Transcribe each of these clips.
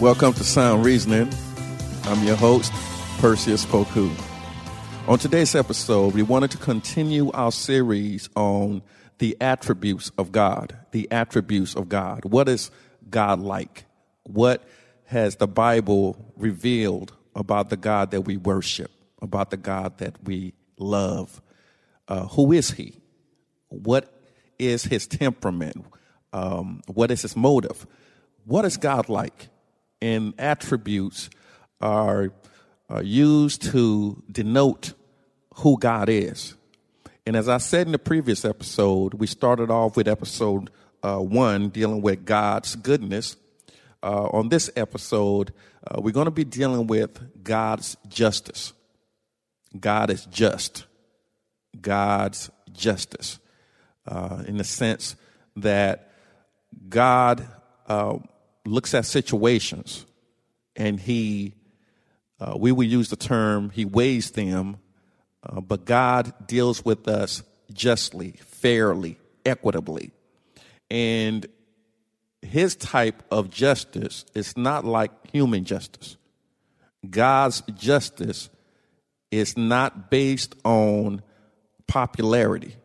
Welcome to Sound Reasoning. I'm your host, Perseus Poku. On today's episode, we wanted to continue our series on the attributes of God. The attributes of God. What is God like? What has the Bible revealed about the God that we worship, about the God that we love? Uh, who is He? What is His temperament? Um, what is His motive? What is God like? And attributes are, are used to denote who God is. And as I said in the previous episode, we started off with episode uh, one dealing with God's goodness. Uh, on this episode, uh, we're going to be dealing with God's justice. God is just. God's justice. Uh, in the sense that God uh, looks at situations and he, uh, we would use the term, he weighs them, uh, but God deals with us justly, fairly, equitably. And his type of justice is not like human justice. God's justice is not based on popularity.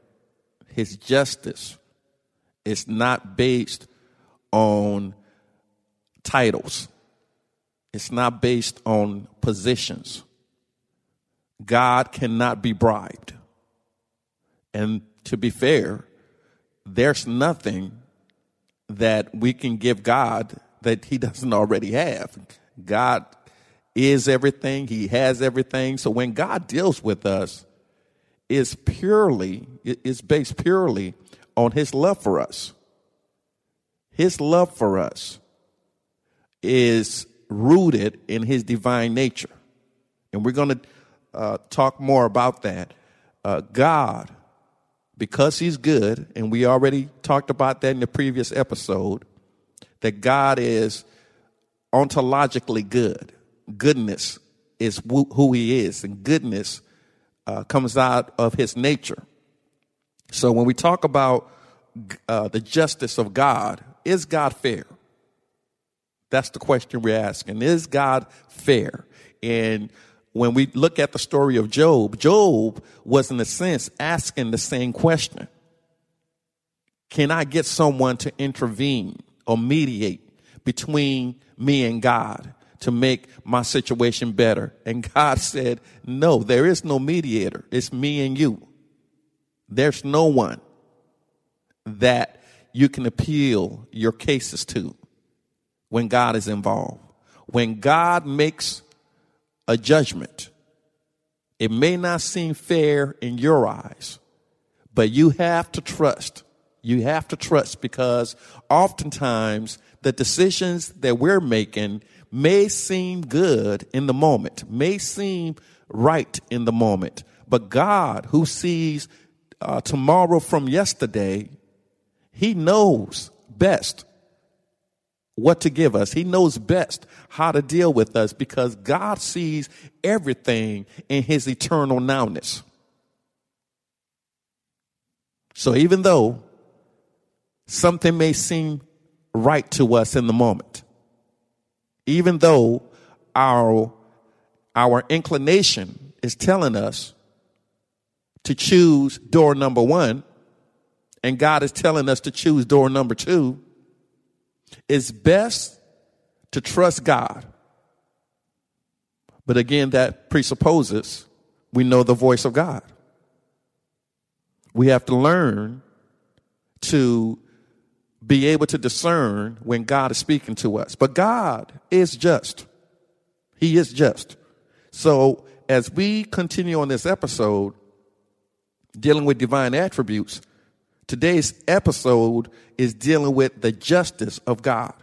His justice is not based on titles. It's not based on positions. God cannot be bribed. And to be fair, there's nothing that we can give God that he doesn't already have. God is everything, he has everything. So when God deals with us, is purely is based purely on his love for us. His love for us is rooted in his divine nature. And we're going to uh, talk more about that. Uh, God, because he's good, and we already talked about that in the previous episode, that God is ontologically good. Goodness is who he is, and goodness uh, comes out of his nature. So when we talk about uh, the justice of God, is God fair? That's the question we're asking. Is God fair? And when we look at the story of Job, Job was in a sense asking the same question. Can I get someone to intervene or mediate between me and God to make my situation better? And God said, no, there is no mediator. It's me and you. There's no one that you can appeal your cases to when God is involved. When God makes a judgment, it may not seem fair in your eyes, but you have to trust. You have to trust because oftentimes the decisions that we're making may seem good in the moment, may seem right in the moment, but God, who sees uh, tomorrow from yesterday, He knows best what to give us. He knows best how to deal with us because God sees everything in his eternal nowness. So even though something may seem right to us in the moment, even though our, our inclination is telling us to choose door number one, and God is telling us to choose door number two, it's best to trust God. But again, that presupposes we know the voice of God. We have to learn to be able to discern when God is speaking to us. But God is just. He is just. So as we continue on this episode, dealing with divine attributes, Today's episode is dealing with the justice of God.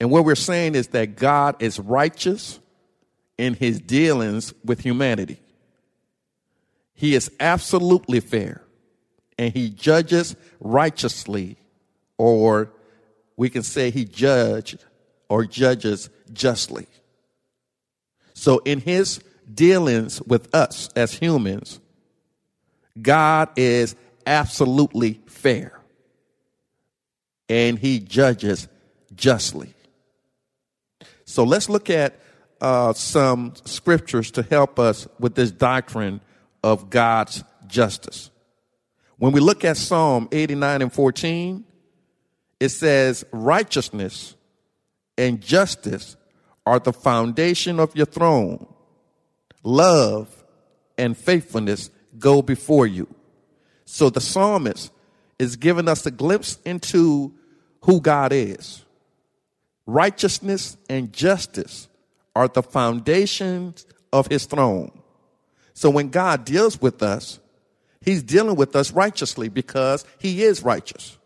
And what we're saying is that God is righteous in his dealings with humanity. He is absolutely fair and he judges righteously, or we can say he judged or judges justly. So in his dealings with us as humans, God is absolutely fair and he judges justly. So let's look at uh, some scriptures to help us with this doctrine of God's justice. When we look at Psalm 89 and 14, it says, Righteousness and justice are the foundation of your throne. Love and faithfulness go before you. So the psalmist is giving us a glimpse into who God is. Righteousness and justice are the foundations of his throne. So when God deals with us, he's dealing with us righteously because he is righteous.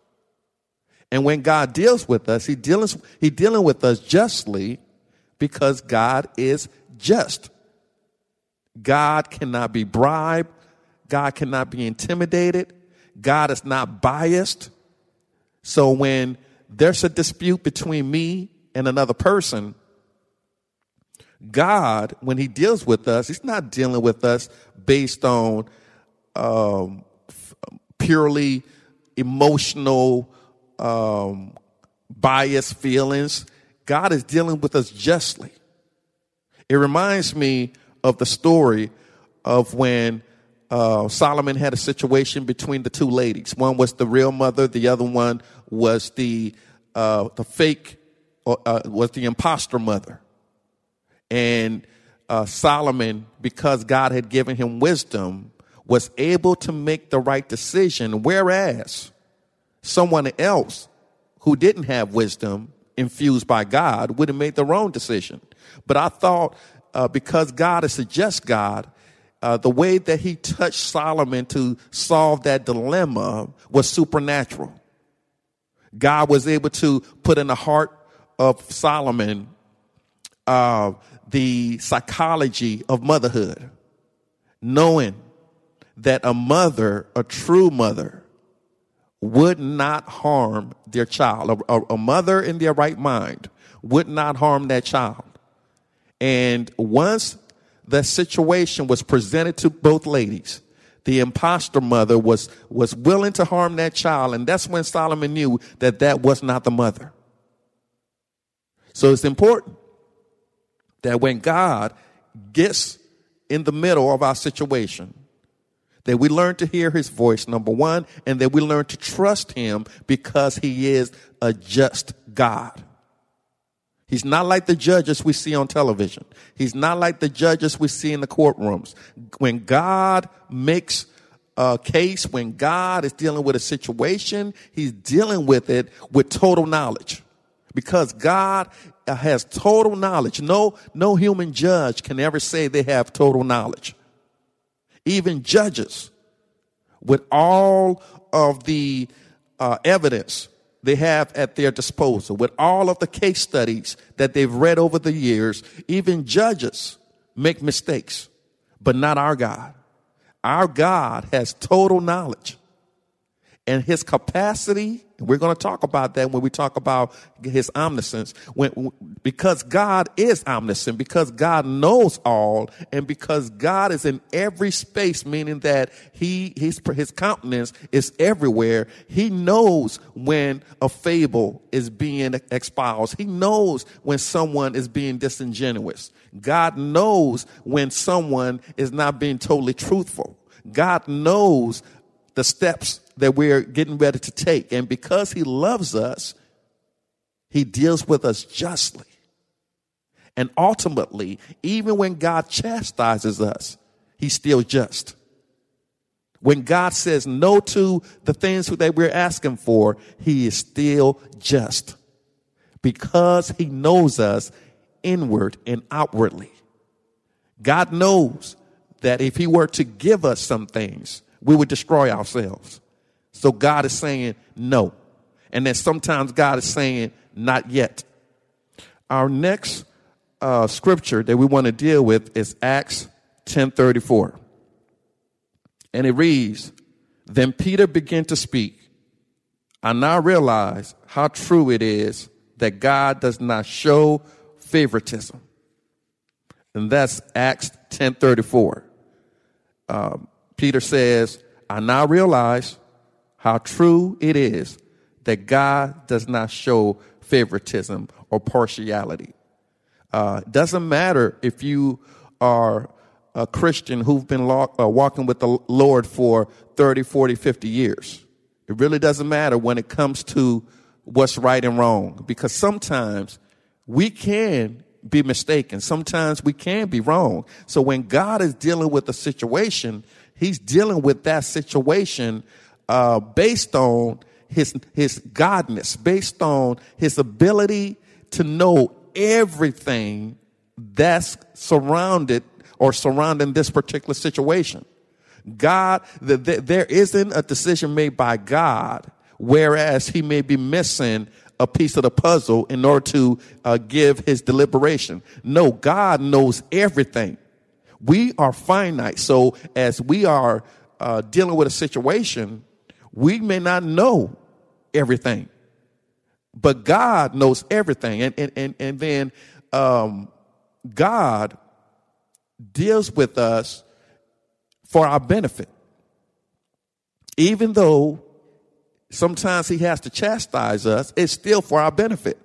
And when God deals with us, he deals he dealing with us justly because God is just. God cannot be bribed. God cannot be intimidated. God is not biased. So when there's a dispute between me and another person, God, when He deals with us, He's not dealing with us based on um, purely emotional, um, biased feelings. God is dealing with us justly. It reminds me of the story of when uh, Solomon had a situation between the two ladies. One was the real mother, the other one was the uh, the fake, uh, was the impostor mother. And uh, Solomon, because God had given him wisdom, was able to make the right decision, whereas someone else who didn't have wisdom infused by God would have made the wrong decision. But I thought uh, because God is a just God, uh, the way that he touched Solomon to solve that dilemma was supernatural. God was able to put in the heart of Solomon uh, the psychology of motherhood, knowing that a mother, a true mother, would not harm their child. A, a, mother in their right mind would not harm that child. And once the situation was presented to both ladies, the impostor mother was, was willing to harm that child. And that's when Solomon knew that that was not the mother. So it's important that when God gets in the middle of our situation, that we learn to hear his voice, number one, and that we learn to trust him because he is a just God. He's not like the judges we see on television. He's not like the judges we see in the courtrooms. When God makes a case, when God is dealing with a situation, he's dealing with it with total knowledge. Because God has total knowledge. No, no human judge can ever say they have total knowledge. Even judges, with all of the uh, evidence they have at their disposal, with all of the case studies that they've read over the years, even judges make mistakes, but not our God. Our God has total knowledge and his capacity we're going to talk about that when we talk about his omniscience. When, because God is omniscient, because God knows all, and because God is in every space, meaning that he, his, his countenance is everywhere. He knows when a fable is being espoused. He knows when someone is being disingenuous. God knows when someone is not being totally truthful. God knows the steps that we're getting ready to take. And because he loves us, he deals with us justly. And ultimately, even when God chastises us, he's still just. When God says no to the things that we're asking for, he is still just because he knows us inward and outwardly. God knows that if he were to give us some things, we would destroy ourselves. So God is saying no. And then sometimes God is saying not yet. our next uh, scripture that we want to deal with is Acts 10:34. And it reads, Then Peter began to speak. I now realize how true it is that God does not show favoritism. And that's Acts 10:34. Um, Peter says, I now realize how true it is that God does not show favoritism or partiality. Uh, doesn't matter if you are a Christian who've been lo- uh, walking with the Lord for 30, 40, 50 years. It really doesn't matter when it comes to what's right and wrong because sometimes we can be mistaken. Sometimes we can be wrong. So when God is dealing with a situation, he's dealing with that situation uh, based on his his godness, based on his ability to know everything that's surrounded or surrounding this particular situation. God, the, the, there isn't a decision made by God, whereas he may be missing a piece of the puzzle in order to uh, give his deliberation. No, God knows everything. We are finite. So as we are uh, dealing with a situation, we may not know everything, but God knows everything. And, and, and, and then um, God deals with us for our benefit. Even though sometimes he has to chastise us, it's still for our benefit.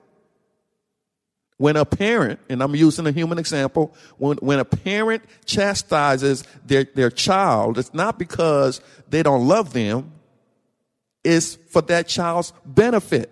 When a parent, and I'm using a human example, when, when a parent chastises their, their child, it's not because they don't love them, it's for that child's benefit.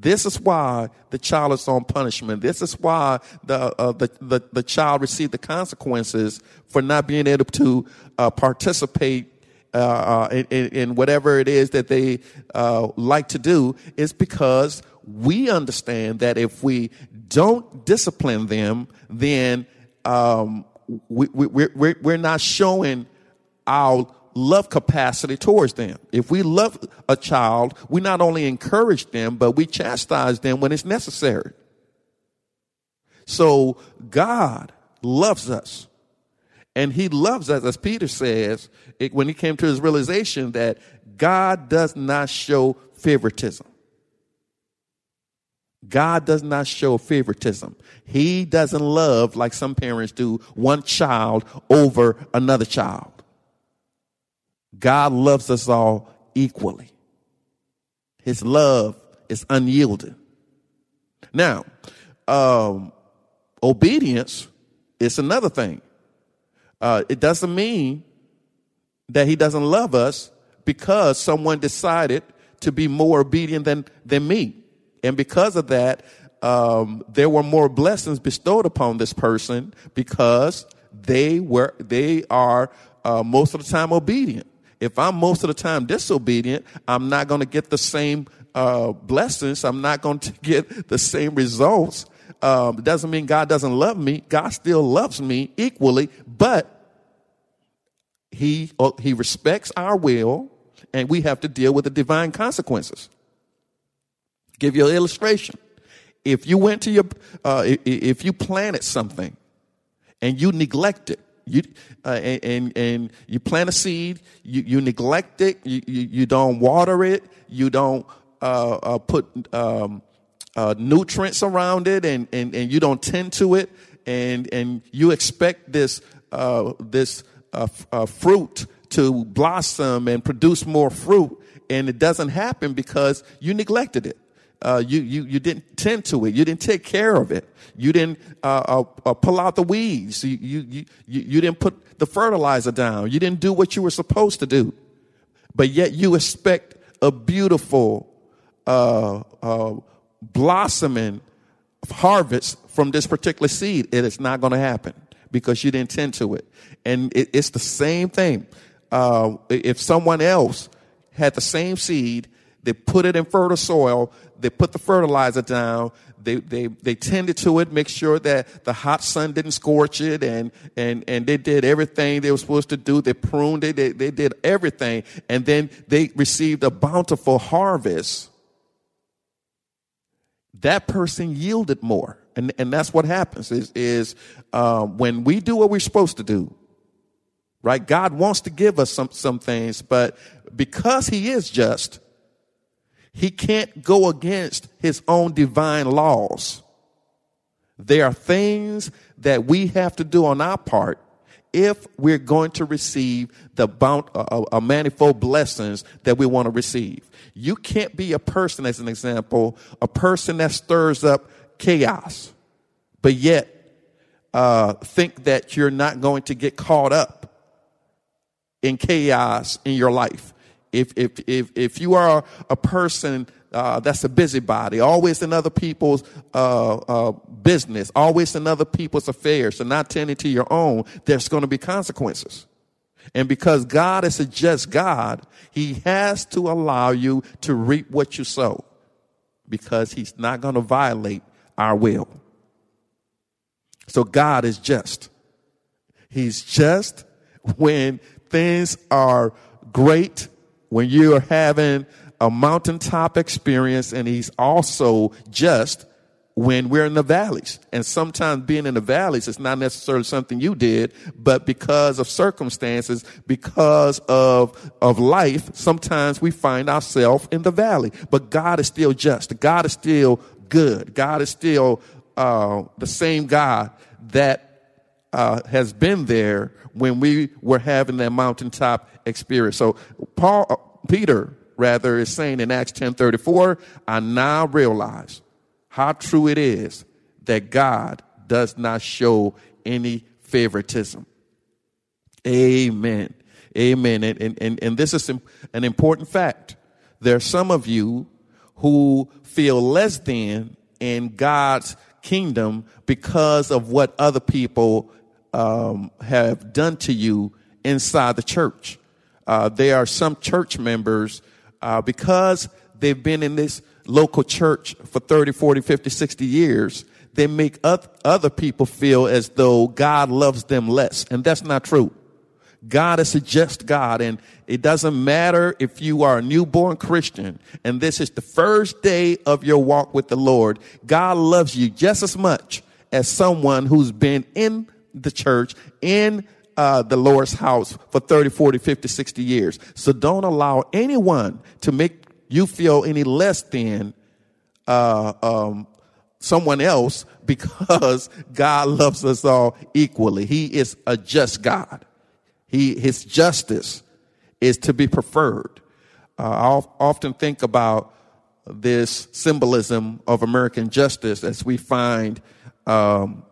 This is why the child is on punishment. This is why the, uh, the, the, the, child received the consequences for not being able to uh, participate uh, uh in, in, whatever it is that they uh, like to do is because we understand that if we don't discipline them, then um, we, we, we're, we're not showing our love capacity towards them. If we love a child, we not only encourage them, but we chastise them when it's necessary. So God loves us. And he loves us, as Peter says, it, when he came to his realization that God does not show favoritism. God does not show favoritism. He doesn't love, like some parents do, one child over another child. God loves us all equally. His love is unyielding. Now, um, obedience is another thing. Uh, it doesn't mean that he doesn't love us because someone decided to be more obedient than, than me. And because of that, um, there were more blessings bestowed upon this person because they were, they are uh, most of the time obedient. If I'm most of the time disobedient, I'm not going to get the same uh, blessings. I'm not going to get the same results. Um, it doesn't mean God doesn't love me. God still loves me equally, but he uh, he respects our will, and we have to deal with the divine consequences. Give you an illustration. If you went to your, uh, if you planted something and you neglect it, you uh, and, and, you plant a seed, you, you neglect it, you, you, you don't water it, you don't uh, uh, put um, uh, nutrients around it, and, and, and you don't tend to it, and and you expect this uh, this uh, fruit to blossom and produce more fruit, and it doesn't happen because you neglected it uh, you, you, you didn't tend to it. You didn't take care of it. You didn't uh, uh, uh, pull out the weeds. You, you, you, you didn't put the fertilizer down. You didn't do what you were supposed to do. But yet you expect a beautiful uh, blossoming harvest from this particular seed. It is not going to happen because you didn't tend to it. And it, it's the same thing. if someone else had the same seed, they put it in fertile soil, they put the fertilizer down. They, they, they tended to it, make sure that the hot sun didn't scorch it, and, and, and they did everything they were supposed to do. They pruned it, they, they did everything, and then they received a bountiful harvest. that person yielded more. And, and that's what happens is, is uh, when we do what we're supposed to do, right? God wants to give us some, some things, but because he is just, he can't go against his own divine laws. There are things that we have to do on our part if we're going to receive the bound, uh, uh, manifold blessings that we want to receive. You can't be a person, as an example, a person that stirs up chaos, but yet uh, think that you're not going to get caught up in chaos in your life. If if if if you are a person uh, that's a busybody, always in other people's uh, uh, business, always in other people's affairs, and not tending to your own, there's going to be consequences. And because God is a just God, He has to allow you to reap what you sow because He's not going to violate our will. So God is just. He's just when things are great, when you are having a mountaintop experience, and He's also just when we're in the valleys. And sometimes being in the valleys is not necessarily something you did, but because of circumstances, because of, of life, sometimes we find ourselves in the valley. But God is still just. God is still good. God is still uh, the same God that uh, has been there when we were having that mountaintop experience. So Paul, uh, Peter, rather, is saying in Acts ten thirty four, I now realize how true it is that God does not show any favoritism. Amen. Amen. And, and, and this is an important fact. There are some of you who feel less than in God's kingdom because of what other people um, have done to you inside the church. Uh, there are some church members uh, because they've been in this local church for 30, 40, 50, 60 years, they make other people feel as though God loves them less. And that's not true. God is a just God, and it doesn't matter if you are a newborn Christian and this is the first day of your walk with the Lord. God loves you just as much as someone who's been in the church, in uh, the Lord's house for 30, 40, 50, 60 years. So don't allow anyone to make you feel any less than uh, um, someone else because God loves us all equally. He is a just God. He, his justice is to be preferred. Uh, I often think about this symbolism of American justice as we find um,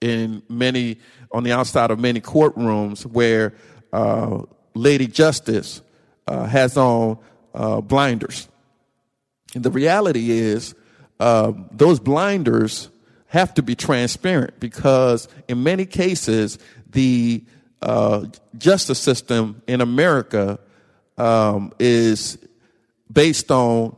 in many, on the outside of many courtrooms where uh, Lady Justice uh, has on uh, blinders. And the reality is, uh, those blinders have to be transparent because in many cases, the uh, justice system in America um, is based on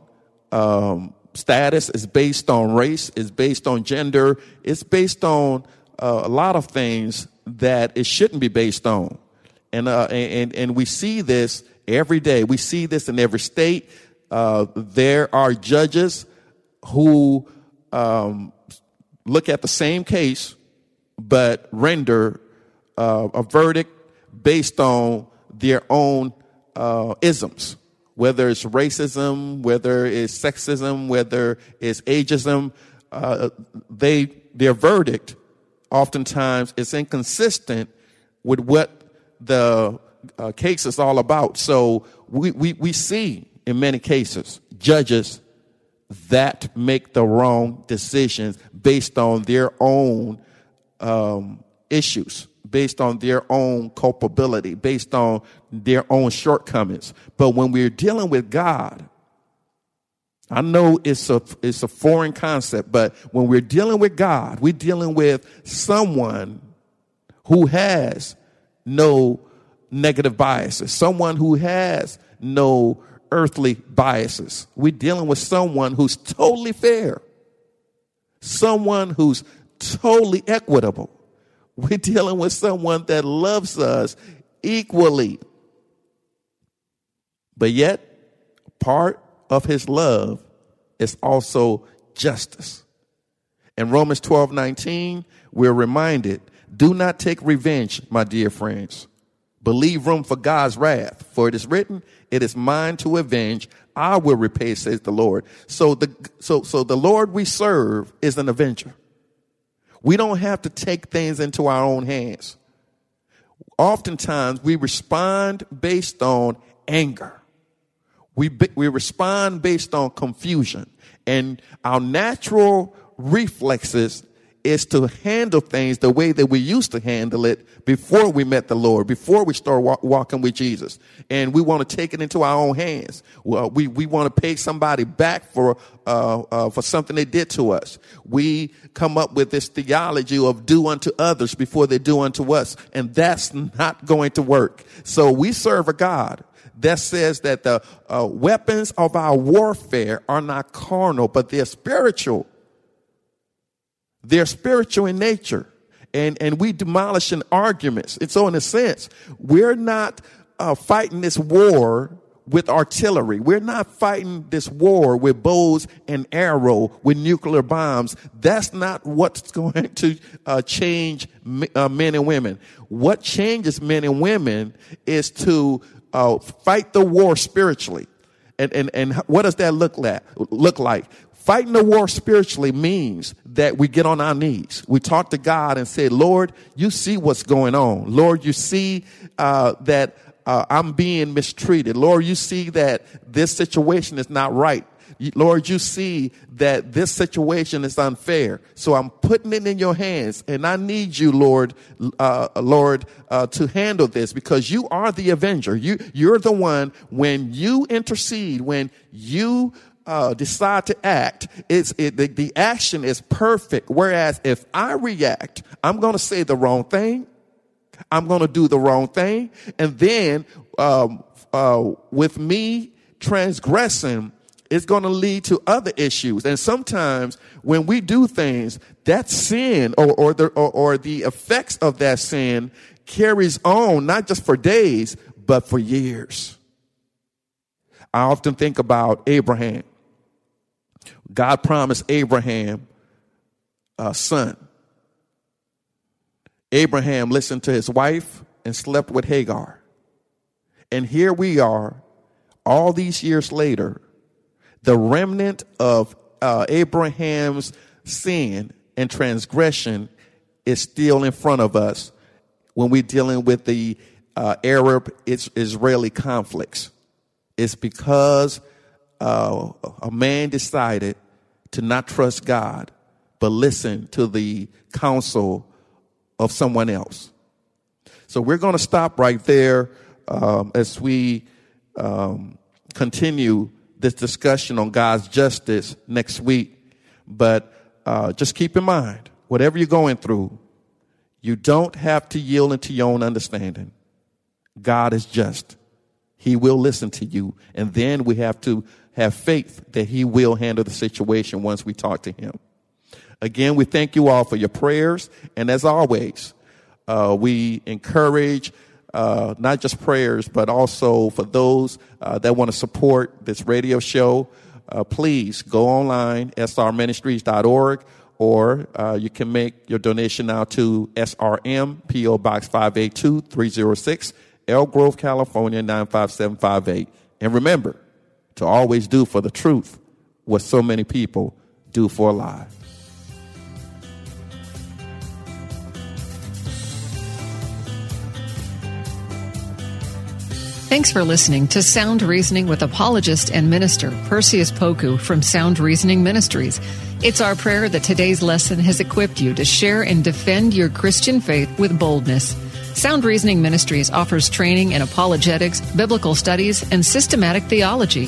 um, status, is based on race, is based on gender, it's based on uh, a lot of things that it shouldn't be based on. And, uh, and, and we see this every day. We see this in every state. Uh, there are judges who um, look at the same case but render uh, a verdict based on their own uh, isms, whether it's racism, whether it's sexism, whether it's ageism. Uh, they their verdict oftentimes is inconsistent with what the uh, case is all about. So we, we, we see in many cases judges that make the wrong decisions based on their own um, issues, based on their own culpability, based on their own shortcomings. But when we're dealing with God, I know it's a it's a foreign concept, but when we're dealing with God, we're dealing with someone who has no negative biases, someone who has no earthly biases. We're dealing with someone who's totally fair, someone who's totally equitable. We're dealing with someone that loves us equally. But yet, part of his love is also justice. In Romans 12 19, we're reminded do not take revenge, my dear friends. but leave room for God's wrath, for it is written, It is mine to avenge. I will repay, says the Lord. So the, so, so the Lord we serve is an avenger. We don't have to take things into our own hands. Oftentimes we respond based on anger. We, we respond based on confusion and our natural reflexes is to handle things the way that we used to handle it before we met the Lord, before we start walk, walking with Jesus. And we want to take it into our own hands. Well, we, we want to pay somebody back for, uh, uh, for something they did to us. We come up with this theology of do unto others before they do unto us. And that's not going to work. So we serve a God that says that the uh, weapons of our warfare are not carnal, but they're spiritual. They're spiritual in nature. And, and we demolishing arguments. And so in a sense, we're not uh, fighting this war with artillery. We're not fighting this war with bows and arrow with nuclear bombs. That's not what's going to uh, change uh, men and women. What changes men and women is to uh, fight the war spiritually. And, and, and what does that look like? Look like? Fighting the war spiritually means that we get on our knees. We talk to God and say, Lord, you see what's going on. Lord, you see uh, that uh, I'm being mistreated. Lord, you see that this situation is not right. Lord, you see that this situation is unfair. So I'm putting it in your hands and I need you, Lord, uh, Lord, uh, to handle this because you are the avenger. You, you're the one when you intercede, when you uh, decide to act, it's it, the, the action is perfect. Whereas if I react, I'm going to say the wrong thing. I'm going to do the wrong thing, and then um, uh, with me transgressing, it's going to lead to other issues. And sometimes when we do things, that sin or, or, the, or, or the effects of that sin carries on, not just for days, but for years. I often think about Abraham. God promised Abraham a son. Abraham listened to his wife and slept with Hagar. And here we are, all these years later, the remnant of uh, Abraham's sin and transgression is still in front of us when we're dealing with the uh, Arab Israeli conflicts. It's because uh, a man decided to not trust God, but listen to the counsel of someone else. So we're going to stop right there um, as we um, continue this discussion on God's justice next week. But uh, just keep in mind, whatever you're going through, you don't have to yield into your own understanding. God is just. He will listen to you. And then we have to have faith that He will handle the situation once we talk to Him. Again, we thank you all for your prayers. And as always, uh, we encourage uh, not just prayers, but also for those uh, that want to support this radio show, uh, please go online, srministries.org, or uh, you can make your donation now to SRM, P.O. Box 582 306, Elk Grove, California 95758. And remember to always do for the truth what so many people do for a lie. Thanks for listening to Sound Reasoning with apologist and minister Perseus Poku from Sound Reasoning Ministries. It's our prayer that today's lesson has equipped you to share and defend your Christian faith with boldness. Sound Reasoning Ministries offers training in apologetics, biblical studies, and systematic theology.